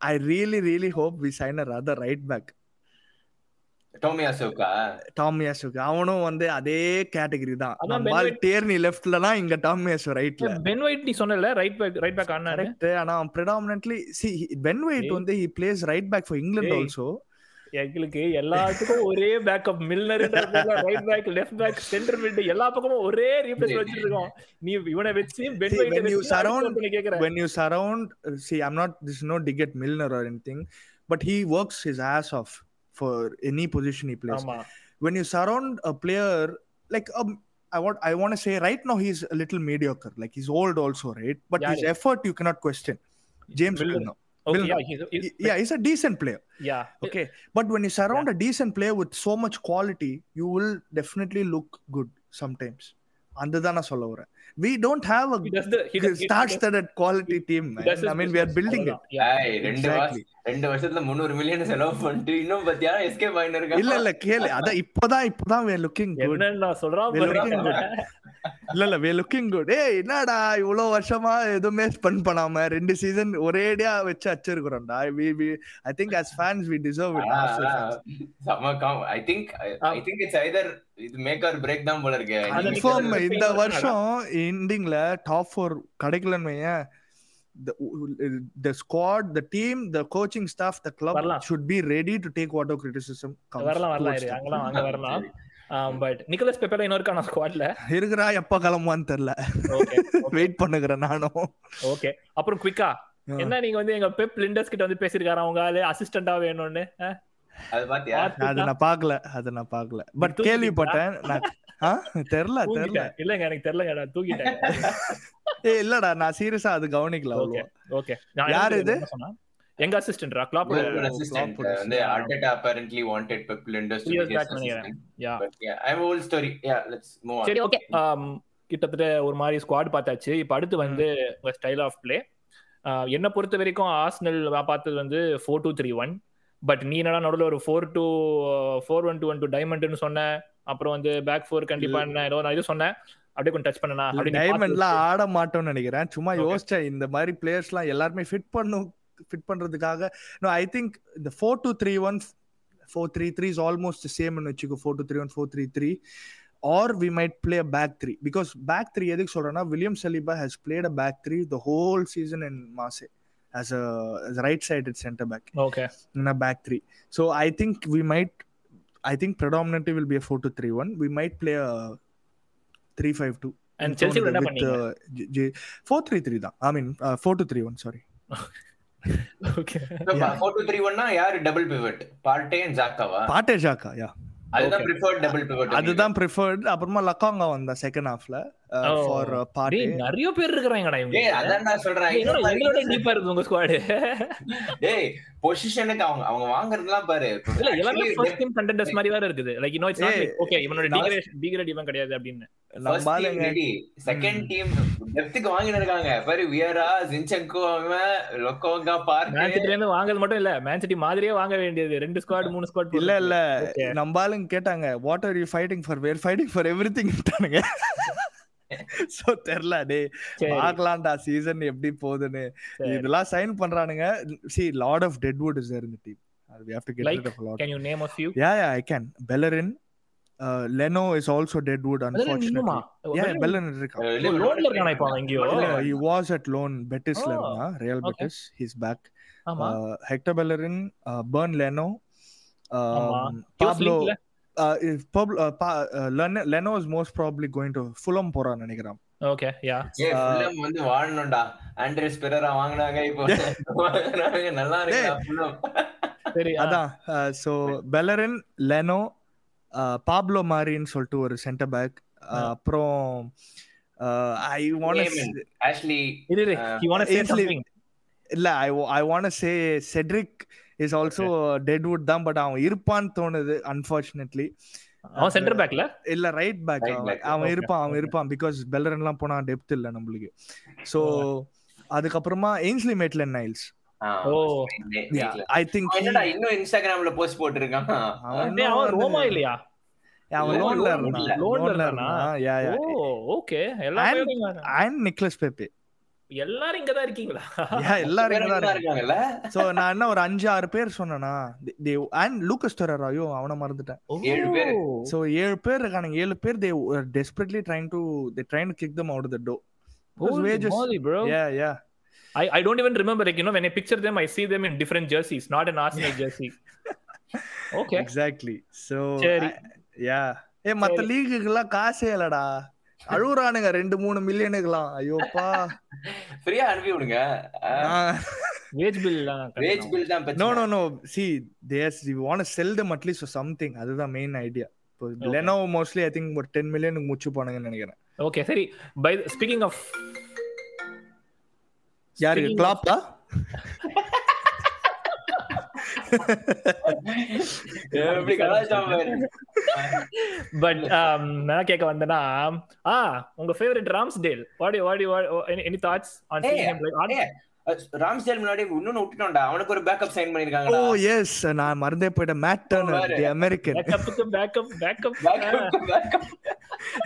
I really really hope we sign a other right back டோமியாசுக்கா டாமியாசுக்கு அவனும் வந்து அதே கேட்டகரி தான். White- டேர்னி லெஃப்ட்லனா இங்க டாமியாசு ரைட்ல. பென் ஒயிட் நீ சொன்னல ரைட் பேக் ரைட் பேக் ஆனாரு கரெக்ட் ஆனா predominantly see பென் வெயிட் ஏய். வந்து he plays right back for england ஏய். also. எங்களுக்கு எல்லாத்துக்கும் ஒரே backup Milner right back left back center mid எல்லா பக்கமும் ஒரே ரீப்ளேஸ் வச்சிட்டு இருக்கோம் நீ இவனை வச்சு Ben See, White when you surround- வச்சு கேக்குற? when you surround see i'm not this is no dig at milner or anything but he works his ass off. For any position he plays ஆமா when you surround a player like um, I want I want to say right now he's a little mediocre. Like he's old also, right? But Yeah, his yeah. effort you cannot question. James Milner. Okay Milner. Yeah he's- he's- Yeah, he's a decent player. yeah Okay. But when you surround a decent player with so much quality, you will definitely look good sometimes. அதுதான் நான் சொல்ல வரேன் we don't have He a does the- he does- he star does- studded quality team he man. i mean we are building it Exactly. ரெண்டு வருஷத்துல முந்நூறு million செலவு பண்ணிட்டு இன்னும் பத்தியா எஸ்கேப் ஆயின்னு இல்ல இருக்கான் இல்ல கேளு அதான் இப்பதான் நான் சொல்றான் We are looking good. இல்ல are looking good ஏய் என்னடா இவ்வளவு வருஷமா எதுவுமே ஸ்பெண்ட் பண்ணாம ரெண்டு சீசன் ஒரேடியா வச்சு அச்சிருக்கிறோம்டா we we i think as fans we deserve it I think I think it's இது மேக் ஆர் பிரேக் தான் போல இருக்கு. சொல்றது- இந்த வருஷம் எண்டிங்ல டாப் ஃபோர் கிடைக்கலன்னு the team the coaching staff the club வரலாம். should be ready to take whatever criticism. Comes வரலாம் வரலாம் towards இரு. them. அங்கெல்லாம் அங்க [laughs] வரலாம். பட் நிக்கலஸ் பெப்பேல இன்னொரு இருக்கான ஸ்குவாட்ல இருக்கிறா எப்ப கிளம்புவான்னு தெரியல. ஓகே வெயிட் பண்ணுகிறேன் நானும். ஓகே அப்புறம் குவிக்கா என்ன நீங்க வந்து எங்க பெப் லிண்டர்ஸ் கிட்ட வந்து பேசிருக்காரு அவங்க ஆளு அசிஸ்டண்டா வேணும்னு? அது பாத்தியா? அது நான் பாக்கல அது நான் பாக்கல பட்? கேள்விப்பட்டேன் நான்? தெரியல தெரியல. இல்லங்க எனக்கு தெரியலங்க நான் தூங்கிட்டேன் [laughs] ஏய் இல்லடா நான் சீரியஸா அது கவனிக்கல ஓகே ஓகே. யார் இது? எங்க கிளாப் வந்து his back நினைக்கிறேன். assistant. யா. சரி ஓகே கிட்டத்தட்ட ஒரு மாதிரி ஸ்குவாட் பார்த்தாச்சு. இப்போ அடுத்து வந்து ஸ்டைல் ஆஃப் பிளே என்ன பொறுத்த வரைக்கும் ஆர்சனல் பார்த்தது வந்து four two three one but நீ என்னடா நடுவில் ஒரு four two four one two one two டைமண்ட்னு சொன்ன. அப்புறம் வந்து பேக் ஃபோர் கண்டிப்பா என்ன ஏதோ நான் இது சொன்னேன். அப்படியே கொஞ்சம் டச் பண்ணனா. அப்படி டைமண்ட்லாம் ஆட மாட்டோம்னு நினைக்கிறேன். சும்மா. யோசிச்சேன் இந்த மாதிரி பிளேயர்ஸ்லாம் எல்லாருமே ஃபிட் பண்ணும் ஃபிட் பண்றதுக்காக. நோ ஐ திங்க் இந்த four two three one four three three is almost சேம்னு வச்சுக்கோ. Four two three one four three three or we might play a back three because back three எதுக்கு சொல்றேன்னா William Saliba has played a back three the whole season in Marseille as a as a right sided center back okay in a back three. So I think we might, I think predominantly will be a four to three one. We might play a three five two. And Chelsea என்ன பண்ணீங்க four three three தான். I mean uh, four to three one. Sorry. Okay So, four two three one னா யாரு double pivot Partey and ஜாக்காவா Partey Xhaka yeah அதுதான் Okay. Preferred double pivot அதுதான் preferred அப்புறமா Lokonga வந்தா செகண்ட் ஹாஃப்ல Oh. For டேய் நிறைய பேர் இருக்கிறாங்கடா இவங்க ஏய் அதான் நான் சொல்றேன் எங்களோட டீப்பா இருக்கு உங்க ஸ்குவாட் டேய் பொசிஷனுக்கு அவங்க அவங்க வாங்குறதெல்லாம் பாரு. இல்ல எல்லாமே ஃபர்ஸ்ட் டீம் கண்டெண்டர்ஸ் மாதிரி வேற இருக்குது. Like you know it's not ஏய், லைக் ஓகே இவனோட டிகிரேட் டிகிரேட் இவன் கிடையாது அப்படின்னு. second team டெப்த்துக்கு வாங்கிட்டு இருக்காங்க. பாரு வியரா ஜின்சென்கோ அவன் லொக்கோங்கா பார்க் இருந்து வாங்குறது மட்டும் இல்ல. மேன் சிட்டி மாதிரியே வாங்க வேண்டியது. ரெண்டு ஸ்குவாட் மூணு ஸ்குவாட் இல்ல இல்ல. நம்ம ஆளுங்க கேட்டாங்க what are you fighting for where fighting for everything so தெரியல டே பார்க்கலாம்டா சீசன் எப்படி போகுதுன்னு. இதெல்லாம் சைன் பண்றானுங்க lot of deadwood is there in the team Uh, we have to get Like, rid of a lot can you name a few yeah yeah i can bellerin uh, leno is also deadwood unfortunately yeah bellerin இருக்கான் he was at loan betis ல Oh, இருந்தான் real okay. betis he's back ஆமா uh, hector bellerin uh, bern leno um, pablo linked ல? uh, if Pablo, uh, pa- uh, Leno, Leno is most probably going to fulham போறான்னு நினைக்கிறேன். Okay yeah ஏ Fulham வந்து வாழணும்டா. Andreas பெரரா வாங்குனாங்க இப்போ [laughs] வாங்குறாங்க நல்லா இருக்குடா ஃபுல்லம் சரி ஆ. அதான் சோ பெலரின் லெனோ பாப்லோ மாரின்னு சொல்லிட்டு ஒரு சென்டர் பேக் அப்புறம் ஐ வாண்ட் ஆஷ்லி இரு இரு. Uh, he wanna say Ainsley- something? இல்ல I I want say Cedric is also deadwood தான் பட் அவன் இருப்பான்னு தோணுது அன்பார்ச்சுனேட்லி அவன் சென்டர் பேக்ல இல்ல ரைட் பேக் Right அவன் இருப்பான் அவன். இருப்பான் பிகாஸ் பெல்லரன்லாம் போனா டெப்த் இல்ல நம்மளுக்கு. சோ அதுக்கப்புறமா எயின்ஸ்லி மேட்லன் நைல்ஸ் ஐ திங்க் இன்னும் இன்ஸ்டாகிராம்ல போஸ்ட் போட்டிருக்கான்? அவன் ரோமா இல்லையா? அவன் Loan- லோன்ல இருந்தான். லோன்ல இருந்தானா? யா யா ஓ ஓகே எல்லா And- players and Nicolas Pepe எல்லாரும் இங்க தான் இருக்கீங்களா எல்லாரும் இங்க தான் இருக்காங்கல்ல சோ நான் என்ன ஒரு அஞ்சு ஆறு பேர் சொன்னேனா அண்ட் லூக்கஸ் டொரர் ஐயோ அவனை மறந்துட்டேன் ஏழு பேரு. சோ ஏழு பேர் இருக்கானுங்க ஏழு பேர் they desperately trying to they trying to kick them out of the door bro. Yeah yeah I, I don't even remember, like, you know, when I picture them, I see them in different jerseys, not an Arsenal jersey. [laughs] Okay. Exactly so சரி. Yeah ஏ மத்த. லீக்குக்கெல்லாம் காசே இல்லடா அழுகுறானுங்க ரெண்டு மூணு மில்லியனுக்குலாம் ஐயோப்பா. ஃப்ரீயா அனுப்பி விடுங்க. bill எல்லாம் வேஜ். பில் தான் no no no see there's you want sell them at least something அதுதான் மெயின் ஐடியா இப்போ Okay. Leno mostly I think ஒரு டென் மில்லியனுக்கு முச்சு போனாங்கன்னு நினைக்கிறேன். Okay, சரி. By the- speaking of யாரு Speaking of- கிளாப்பா [laughs] எப்படி. பட் நான் கேட்க வந்தேன்னா ஆ உங்க ஃபேவரட் ராம்ஸ்டேல் வாடி வாடி any thoughts on ah, Ramsdale முன்னாடி இன்னொன்னு விட்டுட்டோம்டா. அவனுக்கு ஒரு பேக்கப் சைன் ஓ பண்ணிருக்காங்கடா எஸ் நான் மறந்தே போயிட்டேன். Matt Turner. தி அமெரிக்கன் பேக்கப்புக்கு பேக்கப் பேக்கப் Backup, backup.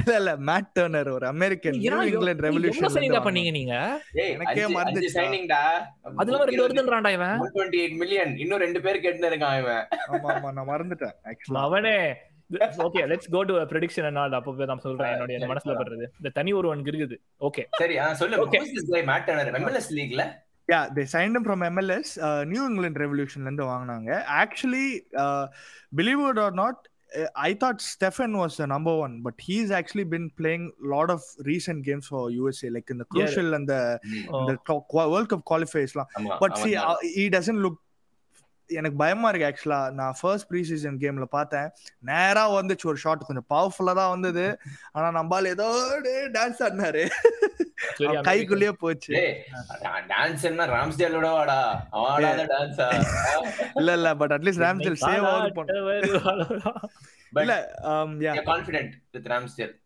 இல்ல இல்ல. மேட் டர்னர் ஒரு அமெரிக்கன் நியூ இங்கிலாந்து ரெவல்யூஷன் பண்ணீங்க நீங்க? எனக்கே அஞ்சு- அஞ்சு மறந்துச்சுடா. signing டா. அது இல்லாம ரெண்டு வருதுன்றான்டா இவன். 128 million. இன்னும் ரெண்டு பேர் கேட்டு இருக்கான் இவன். ஆமா ஆமா. நான் மறந்துட்டேன் ஆக்சுவலா அவனே. Okay let's go to prediction என்ன அப்போ நான் சொல்றேன் என்னோட மனசுல படுறது. இந்த தனி ஒருவன் இருக்குது ஓகே சரி சொல்லு Okay. Who is this guy, Matt Turner? MLS லீக்ல yeah they signed from MLS New England ரெவல்யூஷன்ல இருந்து வாங்குனாங்க. Actually believe it or not I thought Steffen was the number one but he's actually been playing lot of recent games for USA like இந்த crucial அந்த world cup குவாலிஃபைஸ்லாம் but see. He doesn't look எனக்கு பயமா இருக்கு ஆக்சுவலா நான் first pre season கேம்ல பார்த்தேன். நேரா வந்துச்சு ஒரு ஷாட் கொஞ்சம் பவர்ஃபுல்லா தான் வந்தது. ஆனா நம்பால் ஏதோ டான்ஸ் ஆடினாரு. கைக்குள்ளேயே போச்சு. டா- dance என்ன ராம்ஸ்டேலோட வாடா அவன் டான்ஸா இல்ல இல்ல பட் அட்லீஸ்ட் ராம்ஸ்டேல் சேவ் ஆகுது பண்ண இல்ல um yeah. Confident with Ramsdale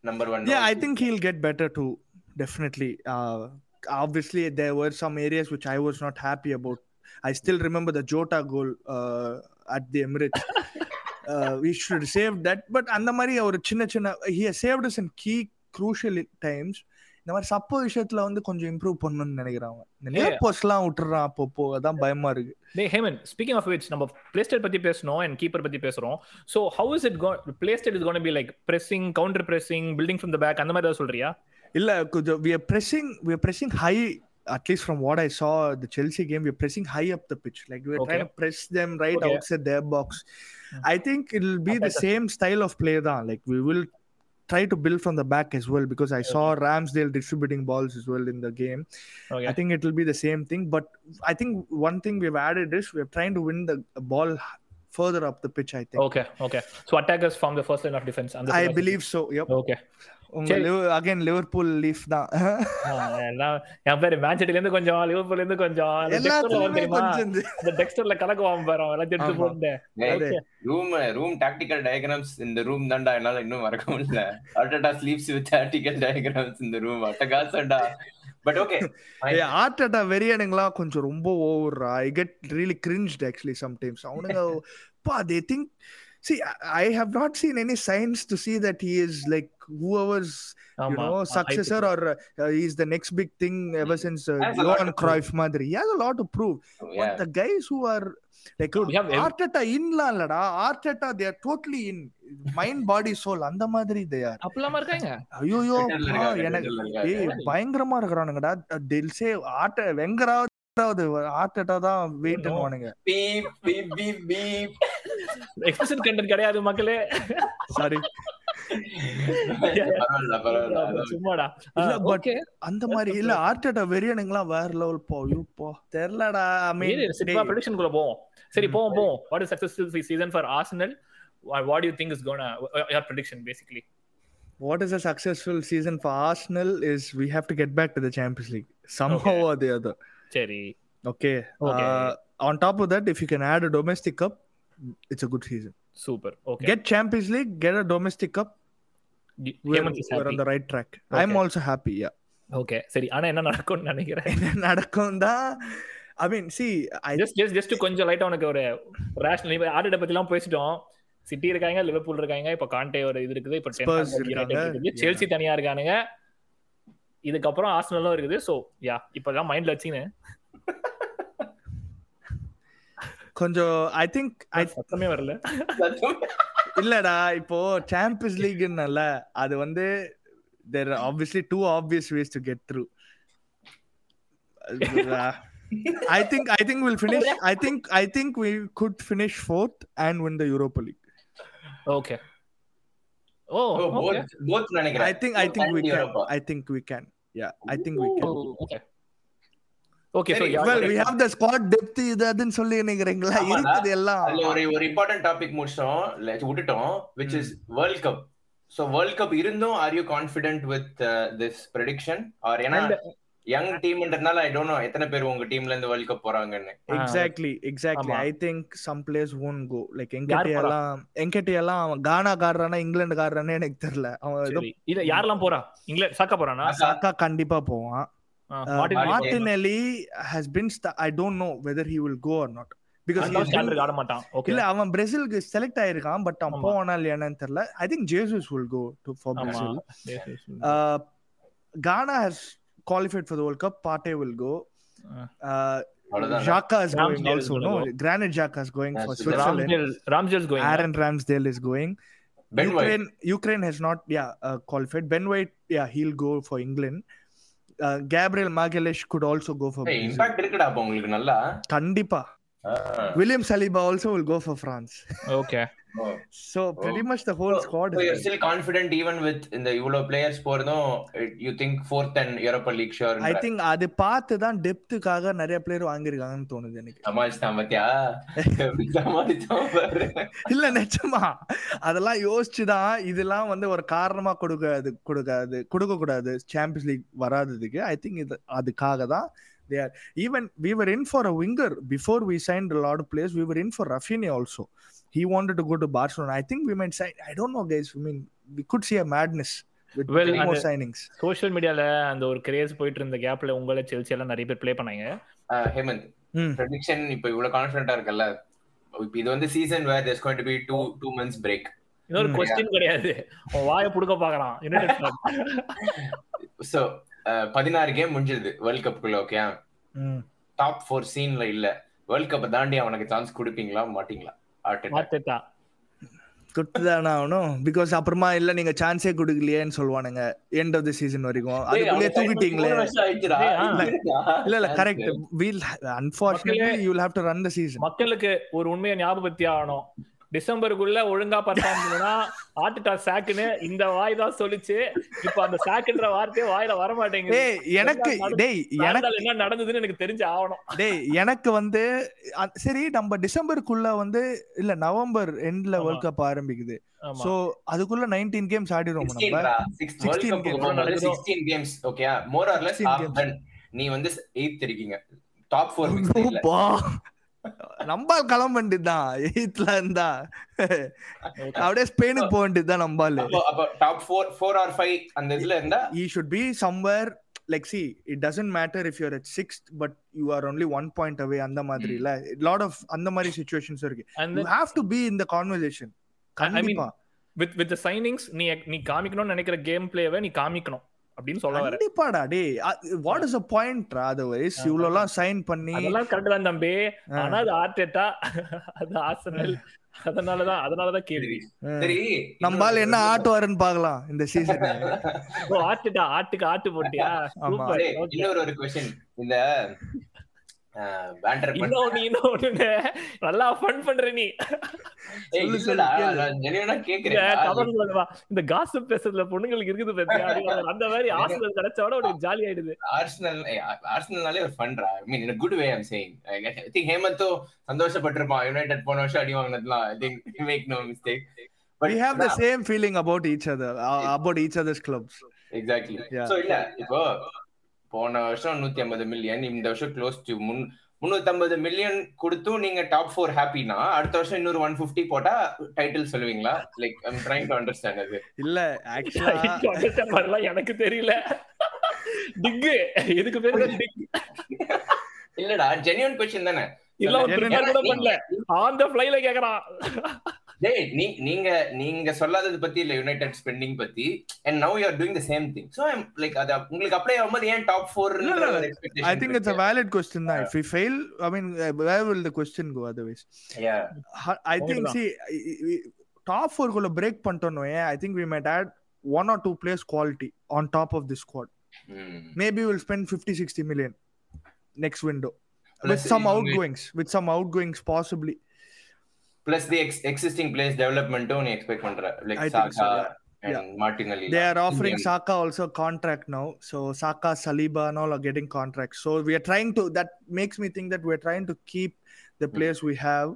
number one yeah i think he'll get better too definitely. Uh obviously there were some areas which i was not happy about. I still remember the jota goal uh, at the emirates. [laughs] Uh, we should that but அந்த மாதிரி ஒரு சின்ன சின்ன he has saved us in key crucial times. இந்த மாதிரி சப்போ விஷயத்துல வந்து கொஞ்சம் இம்ப்ரூவ் பண்ணணும்னு நினைக்கிறான் அவன். இந்த. நேர் போஸ்ட்லாம் விட்டுறான் அப்பப்போ அதான் பயமா இருக்கு. டேய் hey man speaking of which நம்ம பிளே ஸ்டைல் பத்தி பேசணும் அண்ட் கீப்பர் பத்தி பேசுறோம். So how is it play style is gonna be like pressing counter pressing building from the back அந்த மாதிரி ஏதாவது சொல்றியா? இல்ல கொஞ்சம் we are pressing we are pressing high at least from what I saw, the Chelsea game, we are pressing high up the pitch. Like we are okay. trying to press them right okay. outside their box. Mm-hmm. I think it'll be the same style of play. Da. Like we will try to build from the back as well because I saw Ramsdale distributing balls as well in the game. I think it'll be the same thing. But I think one thing we've added is we're trying to win the ball further up the pitch, I think. Okay, okay. So attackers from the first line of defense. I believe so. Yep. Okay. உங்க again Liverpool leaf தான். என் பேரு மேன்சிட்டில இருந்து கொஞ்சம். லிவர்பூல்ல இருந்து கொஞ்சம் அந்த டெக்ஸ்டர்ல கலக்குவான் பாரு எல்லாத்தையும் எடுத்து ஆமா. போட்டு. அது. Okay. Room room tactical diagrams இந்த ரூம் தான்டா என்னால இன்னும் மறக்க முடியல. அட்டடா ஸ்லீப்ஸ் வித் டாக்டிக்கல் டயக்ராம்ஸ் இந்த ரூம் அட்டகாசம்டா பட் ஓகே ஆர்டேட்டா வெறியனுங்களாம் கொஞ்சம் ரொம்ப ஓவர்ரா I get really cringed actually sometimes அவனுங்க [laughs] பா they think see i have not seen any signs to see that he is like whoever's you ஆமா know successor or uh, he's the next big thing ever since uh, Johan. Cruyff madri he has a lot to prove but the guys who are like Arteta இன்லாம் இல்லடா Arteta they are totally in mind body soul அந்த மாதிரி they are அப்பலாமா இருக்காங்க ஐயோ எனக்கு. ஏய் பயங்கரமா இருக்கிறானுங்கடா தில் சே ஆட்ட வெங்கராவது ஆர்டேட்டா தான் வெயிட் பண்ணுவானுங்க beep beep beep beep expression content கிடையாது மக்களே. சாரி சும்மாடா. இல்ல, but- ஓகே அந்த மாதிரி இல்ல ஆர்டேட்டா வெறியனுங்களாம் வேற லெவல் போ. ஐயோ போ. தெரியலடா ஐ மீன் சினிமா ப்ரெடிக்ஷன் குள்ள போவோம். சரி போவோம் போவோம். What is successful season for Arsenal what you think is gonna your prediction basically what is a successful season for Arsenal is we have to get back to the Champions League. Somehow or the other. சரி. Okay. Okay. Uh, on top of that, if you can add a domestic cup, it's a good season. Super okay Get Champions League, get a domestic cup. We're, we're on the right track. I'm Okay. also happy. Yeah. Okay சரி ஆனா என்ன நடக்கும்னு நினைக்கிறேன் [laughs] என்ன நடக்கும் தான் I mean see I just just just கொஞ்சம் லைட்டா உனக்கு ஒரு ரேஷனல் ஆர்டர் பத்தி எல்லாம் பேசிட்டோம் சிட்டி இருக்காங்க லிவர்பூல் இருக்காங்க இப்ப காண்டே ஒரு இது இருக்குது இப்ப. செல்சி தனியா இருக்கானுங்க இதுக்கப்புறம் ஆர்சனலும் இருக்குது சோ யா இப்பதான் மைண்ட்ல வச்சுன்னு கொஞ்சம் ஐ திங்க் ஐ சத்தமே வரல. [laughs] இல்லடா இப்போ சாம்பியன்ஸ் லீக்னால அது வந்து there obviously two obvious ways to get through I think I think will finish I think I think we could finish fourth and win the Europa League okay oh Oh, okay both both நினைக்கிறேன். I think I think we can. I think we can yeah I think we can okay okay well we have the squad depth இது அதுன்னு சொல்லி நினைக்கிறீங்களா. இருக்குது எல்லாம். அதுல ஒரு ஒரு இம்பார்ட்டன்ட் டாபிக் முடிச்சோம் இல்ல, விட்டுட்டோம் which is world cup so world cup இருந்தும் are you confident with this prediction or ஏன்னா And யங் டீம்ன்றதுனால ஐ டோன்ட் நோ எத்தனை பேர் உங்க டீம்ல இருந்து வேர்ல்ட் கப் போறாங்கன்னு. Exactly exactly. I think some place own go like போறா? எல்லாம் என்கிட்ட எல்லாம் அவன் கானா காடுறானா இங்கிலாந்து காடுறானே எனக்கு தெரியல. அவன் இல்ல யாரெல்லாம் போறா? இங்கிலாந்து சாக்கா போறானா? சாக்கா கண்டிப்பா போவான். Uh, Martinelli has been sta- I don't know whether he will go or not இல்ல அவன் பிரேசிலுக்கு செலக்ட் ஆயிருக்கான் பட் அவன். போவானா இல்லையானு தெரியல I think Jesus will go to for ஆமா Brazil uh, Ghana has qualified for the World Cup Partey will go Uh. uh, அவ்வளவுதான் Xhaka is going Ramsdale is also no Granit Xhaka is going for Switzerland Ramsdale Ramsdale's going Aaron Ramsdale is going White Ukraine Ukraine has not yeah uh, qualified Ben White yeah he'll go for England uh, Gabriel Magalhaes could also go for Brazil. Impact இருக்குடா அப்ப உங்களுக்கு நல்லா கண்டிப்பா ஆ. William Saliba also will go for France. Okay Oh. So pretty much the whole squad So is you're there. still confident even with இந்த இவ்வளவு players போறதும் you think fourth and Europa League sure I think அது பார்த்து தான் டெப்த்துக்காக நிறைய player வாங்கியிருக்காங்கன்னு தோணுது எனக்கு பாத்தியா சமாளிச்சான் பாரு இல்ல நிஜமா அதெல்லாம் யோசிச்சு தான் இதெல்லாம் வந்து ஒரு காரணமா கொடுக்காது கொடுக்காது கொடுக்க கூடாது சாம்பியன்ஸ் லீக் வராததுக்கு ஐ திங்க் இது அதுக்காக தான் they are even we were in for a winger before we signed a lot of players we were in for Rafinha also he wanted to go to Barcelona. I think we might sign I don't know guys. I mean we could see a madness with Well, three more and- signings. Social மீடியால அந்த ஒரு grace போயிட்டு இருந்த கேப்ல உங்களை Chelsea எல்லாம் நிறைய பேர் ப்ளே பண்ணாங்க. ஹேமந்த் ப்ரெடிக்ஷன் இப்போ இவ்வளவு கான்ஃபிடென்ட்டா இருக்கல்ல? இப்போ இது வந்து season where there's going to be two two months break. இன்னொரு. கொஸ்டின் கிடையாது. உன் வாயை புடுக்க United fan. so பதினாறு கேம் முடிஞ்சது வேர்ல்ட் கப்புக்குள்ள ஓகே ம். டாப் ஃபோர் சீன்ல இல்ல. வேர்ல்ட் கப் தாண்டி அவனுக்கு சான்ஸ் கொடுப்பீங்களா மாட்டீங்களா? ஆர்டெட்டா கொடுத்துதானே ஆகணும் பிகாஸ் அப்புறமா இல்ல நீங்க சான்ஸே கொடுக்கலையேன்னு சொல்லுவானுங்க எண்ட் ஆஃப் தி சீசன் வரைக்கும். அதுக்குள்ளே தூக்கிட்டீங்களே. இல்ல இல்ல correct well unfortunately you will have to run the season மக்களுக்கு ஒரு உண்மையை ஞாபகப்படுத்தி ஆகணும். டிசம்பருக்குள்ள ஒழுங்கா பர்ஃபார்ம் பண்ணுனா ஆட்டுட்டா சாக்குன்னு இந்த வாய் தான் சொல்லிச்சு. இப்ப அந்த சாக்குன்ற வார்த்தையே வாயில வர மாட்டேங்குது டேய் எனக்கு டேய் எனக்கு என்ன நடந்ததுன்னு எனக்கு தெரிஞ்சு ஆகணும். டேய் எனக்கு வந்து சரி நம்ம டிசம்பருக்குள்ள வந்து இல்ல நவம்பர் எண்ட்ல. வேர்ல்ட் கப் ஆரம்பிக்குது. சோ அதுக்குள்ள 19 கேம்ஸ் ஆடிடுவோம் நம்ம. 16 games. Sixteen games okay more or less 16 games. நீ வந்து எயித் இருக்கீங்க டாப் ஃபோர் பா நம்பால் கிளம்ப வேண்டியதுதான் எயித்ல இருந்தா அப்படியே ஸ்பெயினுக்கு போக வேண்டியதுதான் நம்பால் top four four or five அந்த இதுல இருந்தா he should be somewhere like see it doesn't matter if you're at sixth but you are only one point away அந்த மாதிரி இல்ல lot of அந்த மாதிரி situations இருக்கு to be in the conversation I mean, கண்டிப்பா with with the signings நீ நீ காமிக்கணும்னு நினைக்கிற கேம் பிளேவை நீ காமிக்கணும் அப்படின்னு சொல்ல வர கண்டிப்பாடா டேய். What is a point otherwise இவ்வளவு எல்லாம் சைன் பண்ணி அதெல்லாம் கரெக்ட் தான் தம்பி. ஆனா அது ஆர்டெட்டா அது ஆர்சனல் அதனாலதான் அதனாலதான் கேள்வி. சரி நம்பால் என்ன ஆட்டுவாருன்னு பார்க்கலாம் இந்த சீசன் [laughs] ஓ ஆட்டுக்கு ஆட்டு போட்டியா? இன்னொரு ஒரு கொஸ்டின் இந்த பேண்டர் பண்ண இன்னொன்னு இன்னொன்னு நல்லா ஃபன் பண்ற நீ. இந்த காசிப் பேசுறதுல பொண்ணுங்களுக்கு இருக்குது பத்தியா? [laughs] அது அந்த மாதிரி ஆர்சனல் கிடைச்சோட உனக்கு ஜாலி ஆயிடுது. ஆர்சனல் ஆர்சனல்னாலே ஒரு ஃபன்ரா I mean in good way saying I think ஹேமந்தோ சந்தோஷப்பட்டிருப்பான். யுனைடெட் போன வருஷம் அடி வாங்கினதுலாம். I think make no mistake we have the same feeling about each other uh, about each other's clubs. Exactly Yeah. So இல்ல இப்போ போன வருஷம் நூத்தி ஐம்பது மில்லியன் இந்த வருஷம் க்ளோஸ் டு முன் முன்னூத்தி ஐம்பது மில்லியன் கொடுத்தும் நீங்க டாப் ஃபோர் ஹாப்பினா அடுத்த வருஷம் இன்னொரு ஒன் பிப்டி போட்டா டைட்டில் சொல்லுவீங்களா? Like I'm trying to understand அது. இல்ல ஆக்சுவலா [laughs] எனக்கு தெரியல. டிக்கு எதுக்கு பேரு டிக் இல்லடா ஜென்யூன் கொஸ்டின் தானே. இல்ல ஆன் த ஃப்ளைல கேக்குறான். டேய் நீ நீங்க நீங்க சொல்லாதது பத்தி இல்ல யுனைடெட் ஸ்பெண்டிங் பத்தி and now you are doing the same thing so I'm like அது உங்களுக்கு அப்ளை ஆகும்போது ஏன் டாப் 4 இல்ல, இல்ல. I think it's a valid question. Now, if we fail, I mean, uh, where will the question go otherwise? yeah I think, see, top four குள்ள break பண்ணிட்டோம் I think we might add one or two players quality on top of this squad. Hmm. Maybe we'll spend 50, 60 million next window. with Plus, some இவங்க- outgoings, with some outgoings possibly. plus the ex- existing players development நீ expect பண்ற like I think so, Saka yeah. and Martinelli They are offering Indian. Saka also contract now. So Saka, Saliba, and all are getting contracts. So we are trying to. That makes me think that we're trying to keep the Hmm. players we have.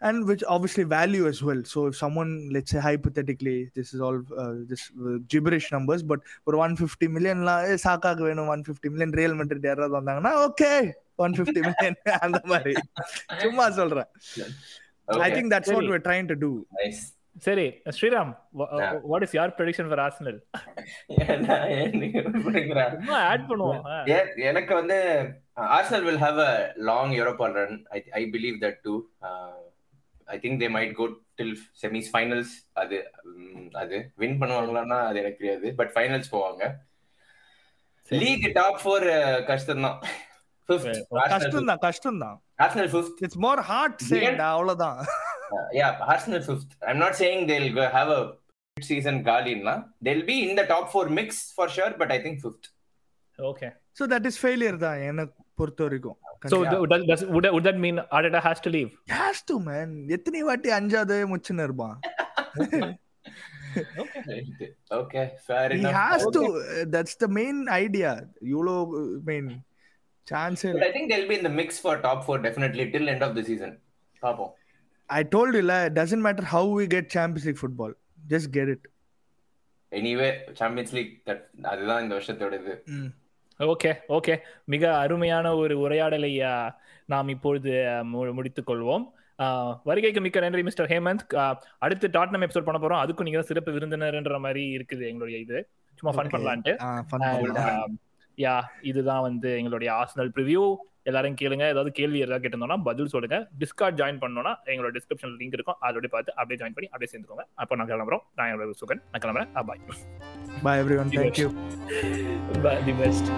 and which obviously value as well. So if someone, let's say hypothetically, this is all uh, this uh, gibberish numbers, but for 150 million, la, eh, சாக்காக்கு வேணும் 150 million real Madrid யாராவது வந்தாங்கன்னா okay 150 million அந்த மாதிரி [laughs] சும்மா சொல்றேன் ஐ think that's what சரி. we're trying to do. Nice சரி Sriram Yeah. What is your prediction for Arsenal சும்மா ஆட் பண்ணுவோம். ஆ. எனக்கு வந்து Arsenal will have a long Europa run I I believe that too I think they might go till semis finals அது அது win பண்ணுவாங்களான்னா அது எனக்கு தெரியாது. பட் ஃபைனல்ஸ் போவாங்க. லீக் டாப் ஃபோர் கஷ்டம் தான் கஷ்டம் தான் கஷ்டம் தான். Arsenal fifth it's more hard said அவ்வளவுதான். Yeah Arsenal fifth I'm not saying they'll have a season காலின்னா they'll be in the top four mix for sure but I think fifth okay so that is failure தான் எனக்கு பொறுத்த வரைக்கும். Does, does, would, would that mean Arteta has to leave? has to man. எத்தனை வாட்டி அஞ்சாவது முச்சுன்னு இருப்பான். Okay fair he enough has to. That's the main idea. இவ்வளோ mean chance But I think they'll be in the mix for top four definitely till end of the season. Papo. I told you la, it doesn't matter how we get Champions League football just get it Anyway, Champions League that அதுதான் இந்த வருஷத்தோட இது mm. Okay okay மிக அருமையான ஒரு உரையாடலை நாம் இப்பொழுது முடித்துக் கொள்வோம் வருகைக்கு மிக்க நன்றி மிஸ்டர் ஹேமந்த் அடுத்து டாட்னம் எபிசோட் பண்ண போறோம் அதுக்கும் நீங்க தான் சிறப்பு விருந்தினர்ன்ற மாதிரி இருக்குது எங்களுடைய இது சும்மா ஃபன். பண்ணலான்ட்டு Yeah, இதுதான் வந்து எங்களுடைய ஆர்சனல் ப்ரிவ்யூ எல்லாரும் கேளுங்க. ஏதாவது கேள்வி ஏதாவது கேட்டிருந்தோம்னா பதில் சொல்லுங்க. டிஸ்கார்ட் ஜாயின் பண்ணோம்னா எங்களோட டிஸ்கிரிப்ஷன் லிங்க் இருக்கும். அதோட பார்த்து அப்படியே ஜாயின் பண்ணி அப்படியே சேர்ந்துக்கோங்க. அப்போ நான் கிளம்புறோம். நான் என்னோட சுகன். நான் கிளம்புறேன். Bye bye everyone. Thank you. The best